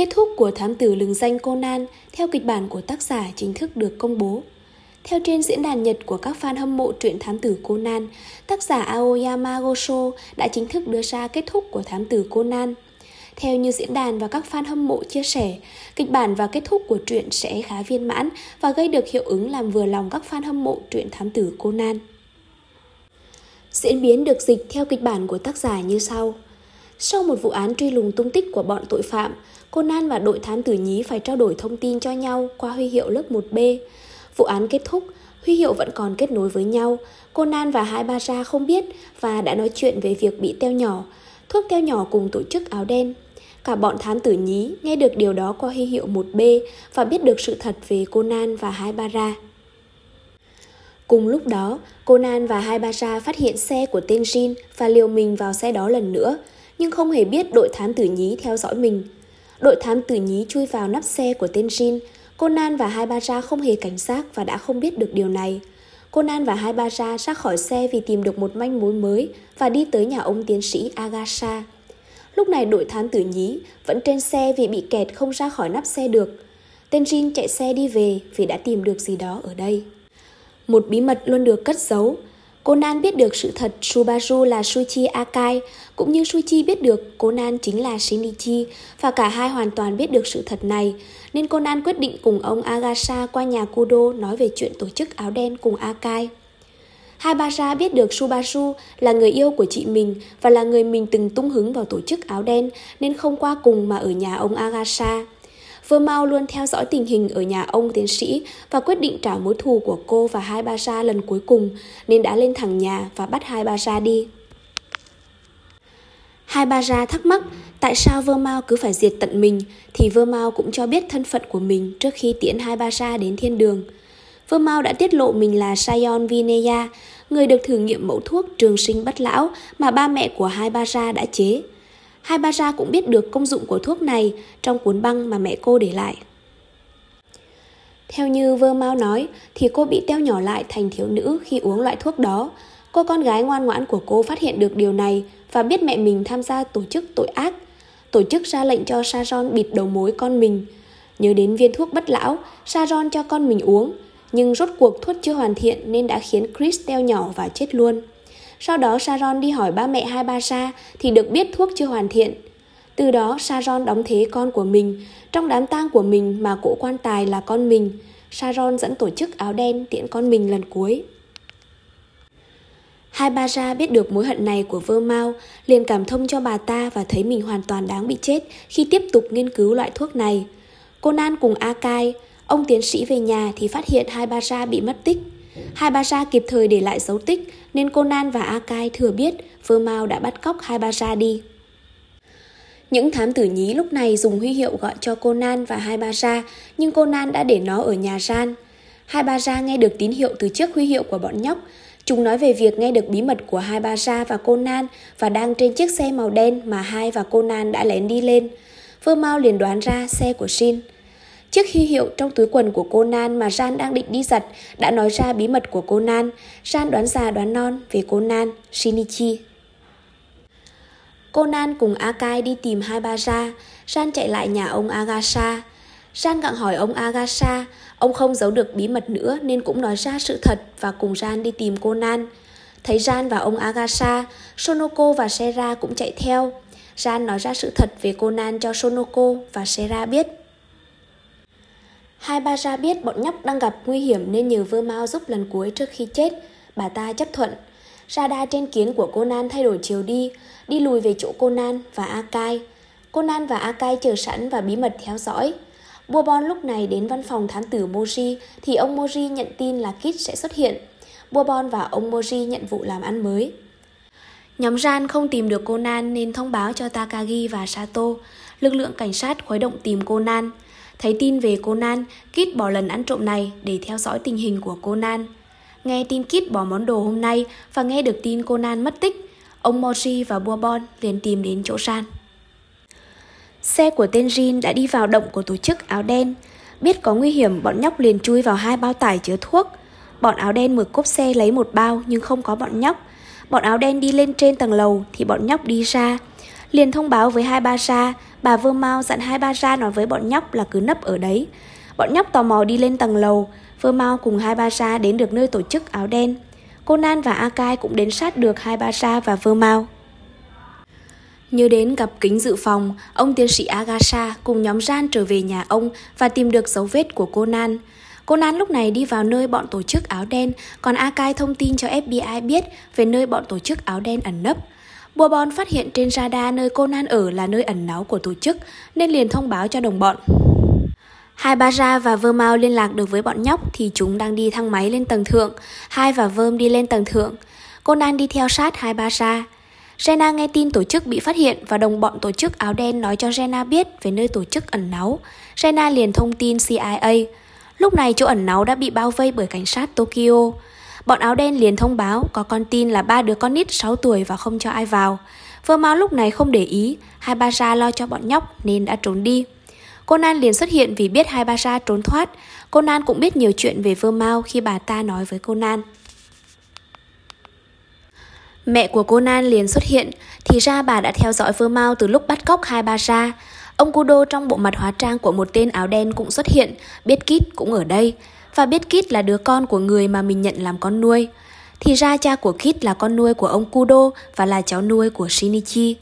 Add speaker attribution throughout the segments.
Speaker 1: Kết thúc của thám tử lừng danh Conan theo kịch bản của tác giả chính thức được công bố. Theo trên diễn đàn Nhật của các fan hâm mộ truyện thám tử Conan, tác giả Aoyama Gosho đã chính thức đưa ra kết thúc của thám tử Conan. Theo như diễn đàn và các fan hâm mộ chia sẻ, kịch bản và kết thúc của truyện sẽ khá viên mãn và gây được hiệu ứng làm vừa lòng các fan hâm mộ truyện thám tử Conan. Diễn biến được dịch theo kịch bản của tác giả như sau. Sau một vụ án truy lùng tung tích của bọn tội phạm, Conan và đội thám tử nhí phải trao đổi thông tin cho nhau qua huy hiệu lớp 1B. Vụ án kết thúc, huy hiệu vẫn còn kết nối với nhau. Conan và hai ba ra không biết và đã nói chuyện về việc bị teo nhỏ. Thuốc teo nhỏ cùng tổ chức áo đen. Cả bọn thám tử nhí nghe được điều đó qua huy hiệu 1B và biết được sự thật về Conan và hai ba ra. Cùng lúc đó, Conan và hai ba ra phát hiện xe của tên Jin và liều mình vào xe đó lần nữa, nhưng không hề biết đội thám tử nhí theo dõi mình. Đội thám tử nhí chui vào nắp xe của tên Jin. Conan và hai ba ra không hề cảnh giác và đã không biết được điều này. Conan và hai ba ra ra khỏi xe vì tìm được một manh mối mới và đi tới nhà ông tiến sĩ Agasha. Lúc này đội thám tử nhí vẫn trên xe vì bị kẹt không ra khỏi nắp xe được. Tên Jin chạy xe đi về vì đã tìm được gì đó ở đây. Một bí mật luôn được cất giấu. Conan biết được sự thật Subaru là Suichi Akai, cũng như Suichi biết được Conan chính là Shinichi, và cả hai hoàn toàn biết được sự thật này, nên Conan quyết định cùng ông Agasa qua nhà Kudo nói về chuyện tổ chức áo đen cùng Akai. Hai ba biết được Subaru là người yêu của chị mình và là người mình từng tung hứng vào tổ chức áo đen nên không qua cùng mà ở nhà ông Agasa. Vương Mao luôn theo dõi tình hình ở nhà ông tiến sĩ và quyết định trả mối thù của cô và hai ba sa lần cuối cùng nên đã lên thẳng nhà và bắt hai ba sa đi. Hai ba ra thắc mắc tại sao Vơ Mao cứ phải diệt tận mình thì Vơ Mao cũng cho biết thân phận của mình trước khi tiễn hai ba ra đến thiên đường. Vơ Mao đã tiết lộ mình là Sayon Vineya, người được thử nghiệm mẫu thuốc trường sinh bất lão mà ba mẹ của hai ba ra đã chế. Hai ba ra cũng biết được công dụng của thuốc này trong cuốn băng mà mẹ cô để lại. Theo như Vơ Mao nói thì cô bị teo nhỏ lại thành thiếu nữ khi uống loại thuốc đó. Cô con gái ngoan ngoãn của cô phát hiện được điều này và biết mẹ mình tham gia tổ chức tội ác. Tổ chức ra lệnh cho Sajon bịt đầu mối con mình. Nhớ đến viên thuốc bất lão, Sajon cho con mình uống. Nhưng rốt cuộc thuốc chưa hoàn thiện nên đã khiến Chris teo nhỏ và chết luôn. Sau đó Sharon đi hỏi ba mẹ hai ba Sa thì được biết thuốc chưa hoàn thiện. Từ đó Sharon đóng thế con của mình, trong đám tang của mình mà cỗ quan tài là con mình. Sharon dẫn tổ chức áo đen tiễn con mình lần cuối. Hai ba ra biết được mối hận này của vơ mau, liền cảm thông cho bà ta và thấy mình hoàn toàn đáng bị chết khi tiếp tục nghiên cứu loại thuốc này. Conan cùng Akai, ông tiến sĩ về nhà thì phát hiện hai ba ra bị mất tích. Hai ba kịp thời để lại dấu tích, nên Conan và Akai thừa biết Vơ Mao đã bắt cóc hai ba đi. Những thám tử nhí lúc này dùng huy hiệu gọi cho Conan và hai ba nhưng Conan đã để nó ở nhà San. Hai ba nghe được tín hiệu từ chiếc huy hiệu của bọn nhóc. Chúng nói về việc nghe được bí mật của hai ba và Conan và đang trên chiếc xe màu đen mà hai và Conan đã lén đi lên. Vơ Mao liền đoán ra xe của Shin. Chiếc huy hiệu trong túi quần của Conan mà Jan đang định đi giật đã nói ra bí mật của Conan. Jan đoán già đoán non về Conan, Shinichi. Conan cùng Akai đi tìm hai ba ra, Jan chạy lại nhà ông Agasha. Jan gặng hỏi ông Agasha, ông không giấu được bí mật nữa nên cũng nói ra sự thật và cùng Jan đi tìm Conan. Thấy Jan và ông Agasha, Sonoko và Sera cũng chạy theo. Jan nói ra sự thật về Conan cho Sonoko và Sera biết. Hai ba ra biết bọn nhóc đang gặp nguy hiểm nên nhờ vơ mau giúp lần cuối trước khi chết. Bà ta chấp thuận. Radar trên kiến của Conan thay đổi chiều đi, đi lùi về chỗ Conan và Akai. Conan và Akai chờ sẵn và bí mật theo dõi. Bourbon lúc này đến văn phòng thám tử Moji thì ông Moji nhận tin là Kit sẽ xuất hiện. Bourbon và ông Moji nhận vụ làm ăn mới. Nhóm Ran không tìm được Conan nên thông báo cho Takagi và Sato. Lực lượng cảnh sát khuấy động tìm Conan. Thấy tin về Conan, Kit bỏ lần ăn trộm này để theo dõi tình hình của Conan. Nghe tin Kit bỏ món đồ hôm nay và nghe được tin Conan mất tích, ông Moji và Bourbon liền tìm đến chỗ San. Xe của tên Jin đã đi vào động của tổ chức áo đen. Biết có nguy hiểm, bọn nhóc liền chui vào hai bao tải chứa thuốc. Bọn áo đen mở cốp xe lấy một bao nhưng không có bọn nhóc. Bọn áo đen đi lên trên tầng lầu thì bọn nhóc đi ra. Liền thông báo với hai ba ra, bà Vơ Mau dặn hai ba ra nói với bọn nhóc là cứ nấp ở đấy. Bọn nhóc tò mò đi lên tầng lầu, Vơ Mau cùng hai ba ra đến được nơi tổ chức áo đen. Conan và Akai cũng đến sát được hai ba ra và Vơ Mau. Nhớ đến gặp kính dự phòng, ông tiến sĩ Agasha cùng nhóm Jan trở về nhà ông và tìm được dấu vết của Conan. Conan lúc này đi vào nơi bọn tổ chức áo đen, còn Akai thông tin cho FBI biết về nơi bọn tổ chức áo đen ẩn nấp. Bourbon phát hiện trên radar nơi Conan ở là nơi ẩn náu của tổ chức, nên liền thông báo cho đồng bọn. Hai Baja và Vermao liên lạc được với bọn nhóc thì chúng đang đi thang máy lên tầng thượng. Hai và Verm đi lên tầng thượng. Conan đi theo sát hai Baja. Jenna nghe tin tổ chức bị phát hiện và đồng bọn tổ chức áo đen nói cho Jenna biết về nơi tổ chức ẩn náu. Jenna liền thông tin CIA. Lúc này chỗ ẩn náu đã bị bao vây bởi cảnh sát Tokyo. Bọn áo đen liền thông báo có con tin là ba đứa con nít 6 tuổi và không cho ai vào. Vơ Mao lúc này không để ý, hai ba ra lo cho bọn nhóc nên đã trốn đi. Conan liền xuất hiện vì biết hai ba ra trốn thoát. Conan cũng biết nhiều chuyện về Vơ Mao khi bà ta nói với Conan. Mẹ của Conan liền xuất hiện, thì ra bà đã theo dõi Vơ Mao từ lúc bắt cóc hai ba ra. Ông Kudo trong bộ mặt hóa trang của một tên áo đen cũng xuất hiện, biết Kit cũng ở đây, và biết Kit là đứa con của người mà mình nhận làm con nuôi. Thì ra cha của Kit là con nuôi của ông Kudo và là cháu nuôi của Shinichi.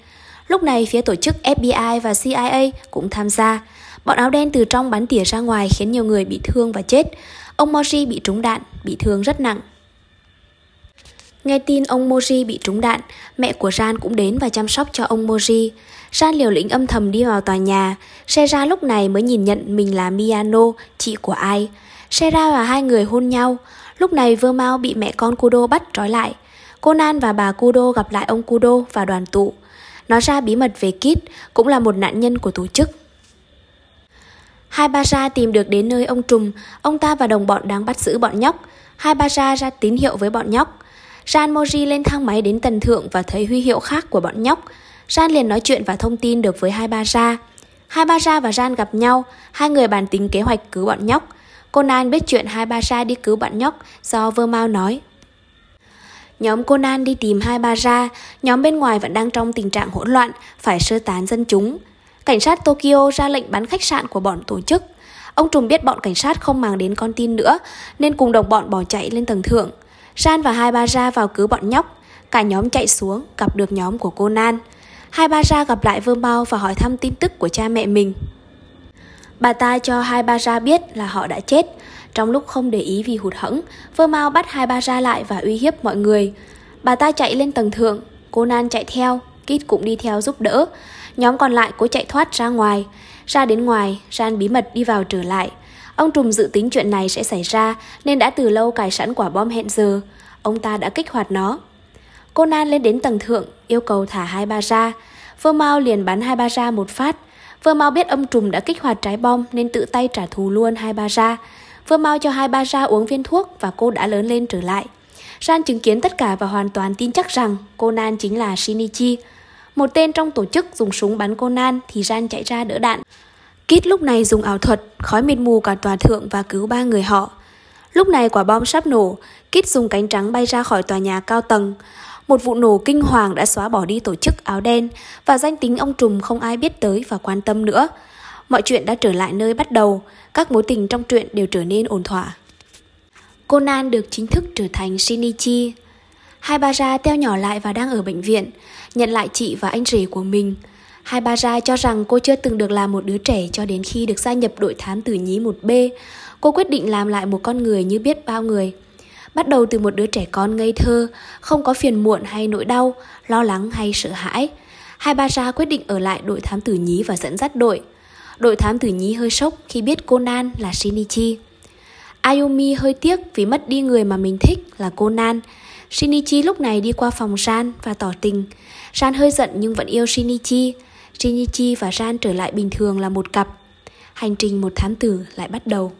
Speaker 1: Lúc này phía tổ chức FBI và CIA cũng tham gia. Bọn áo đen từ trong bắn tỉa ra ngoài khiến nhiều người bị thương và chết. Ông Moji bị trúng đạn, bị thương rất nặng. Nghe tin ông Moji bị trúng đạn, mẹ của Ran cũng đến và chăm sóc cho ông Moji. Ran liều lĩnh âm thầm đi vào tòa nhà. Sera lúc này mới nhìn nhận mình là Miyano, chị của ai. Sera và hai người hôn nhau. Lúc này Vermao bị mẹ con Kudo bắt trói lại. Conan và bà Kudo gặp lại ông Kudo và đoàn tụ. Nói ra bí mật về Kit cũng là một nạn nhân của tổ chức. Hai ba ra tìm được đến nơi ông Trùm, ông ta và đồng bọn đang bắt giữ bọn nhóc. Hai ba ra ra tín hiệu với bọn nhóc. Jan Moji lên thang máy đến tầng thượng và thấy huy hiệu khác của bọn nhóc. Jan liền nói chuyện và thông tin được với hai ba ra. Hai ba ra và Jan gặp nhau, hai người bàn tính kế hoạch cứu bọn nhóc. Conan biết chuyện hai ba ra đi cứu bạn nhóc do Vermao nói. Nhóm Conan đi tìm hai ba ra, nhóm bên ngoài vẫn đang trong tình trạng hỗn loạn, phải sơ tán dân chúng. Cảnh sát Tokyo ra lệnh bắn khách sạn của bọn tổ chức. Ông Trùm biết bọn cảnh sát không mang đến con tin nữa, nên cùng đồng bọn bỏ chạy lên tầng thượng. San và hai ba ra vào cứu bọn nhóc. Cả nhóm chạy xuống, gặp được nhóm của Conan. Hai ba ra gặp lại Vương Bao và hỏi thăm tin tức của cha mẹ mình. Bà ta cho hai ba ra biết là họ đã chết. Trong lúc không để ý vì hụt hẫng, Phơ Mao bắt hai ba ra lại và uy hiếp mọi người. Bà ta chạy lên tầng thượng, Conan chạy theo, Kit cũng đi theo giúp đỡ. Nhóm còn lại cố chạy thoát ra ngoài. Ra đến ngoài, Ran bí mật đi vào trở lại. Ông Trùm dự tính chuyện này sẽ xảy ra nên đã từ lâu cài sẵn quả bom hẹn giờ. Ông ta đã kích hoạt nó. Conan lên đến tầng thượng, yêu cầu thả hai ba ra. Phơ Mao liền bắn hai ba ra một phát. Vừa Mao biết ông Trùm đã kích hoạt trái bom nên tự tay trả thù luôn hai ba ra. Vừa Mao cho hai ba ra uống viên thuốc và cô đã lớn lên trở lại. Ran chứng kiến tất cả và hoàn toàn tin chắc rằng Conan chính là Shinichi. Một tên trong tổ chức dùng súng bắn Conan thì Ran chạy ra đỡ đạn. Kit lúc này dùng ảo thuật, khói mịt mù cả tòa thượng và cứu ba người họ. Lúc này quả bom sắp nổ, Kit dùng cánh trắng bay ra khỏi tòa nhà cao tầng. Một vụ nổ kinh hoàng đã xóa bỏ đi tổ chức áo đen và danh tính ông Trùm không ai biết tới và quan tâm nữa. Mọi chuyện đã trở lại nơi bắt đầu, các mối tình trong truyện đều trở nên ổn thỏa. Conan được chính thức trở thành Shinichi. Hai ba ra teo nhỏ lại và đang ở bệnh viện, nhận lại chị và anh rể của mình. Hai ba ra cho rằng cô chưa từng được làm một đứa trẻ cho đến khi được gia nhập đội thám tử nhí 1B. Cô quyết định làm lại một con người như biết bao người. Bắt đầu từ một đứa trẻ con ngây thơ, không có phiền muộn hay nỗi đau, lo lắng hay sợ hãi. Hai ba ra quyết định ở lại đội thám tử nhí và dẫn dắt đội. Đội thám tử nhí hơi sốc khi biết Conan là Shinichi. Ayumi hơi tiếc vì mất đi người mà mình thích là Conan. Shinichi lúc này đi qua phòng Ran và tỏ tình. Ran hơi giận nhưng vẫn yêu Shinichi. Shinichi và Ran trở lại bình thường là một cặp. Hành trình một thám tử lại bắt đầu.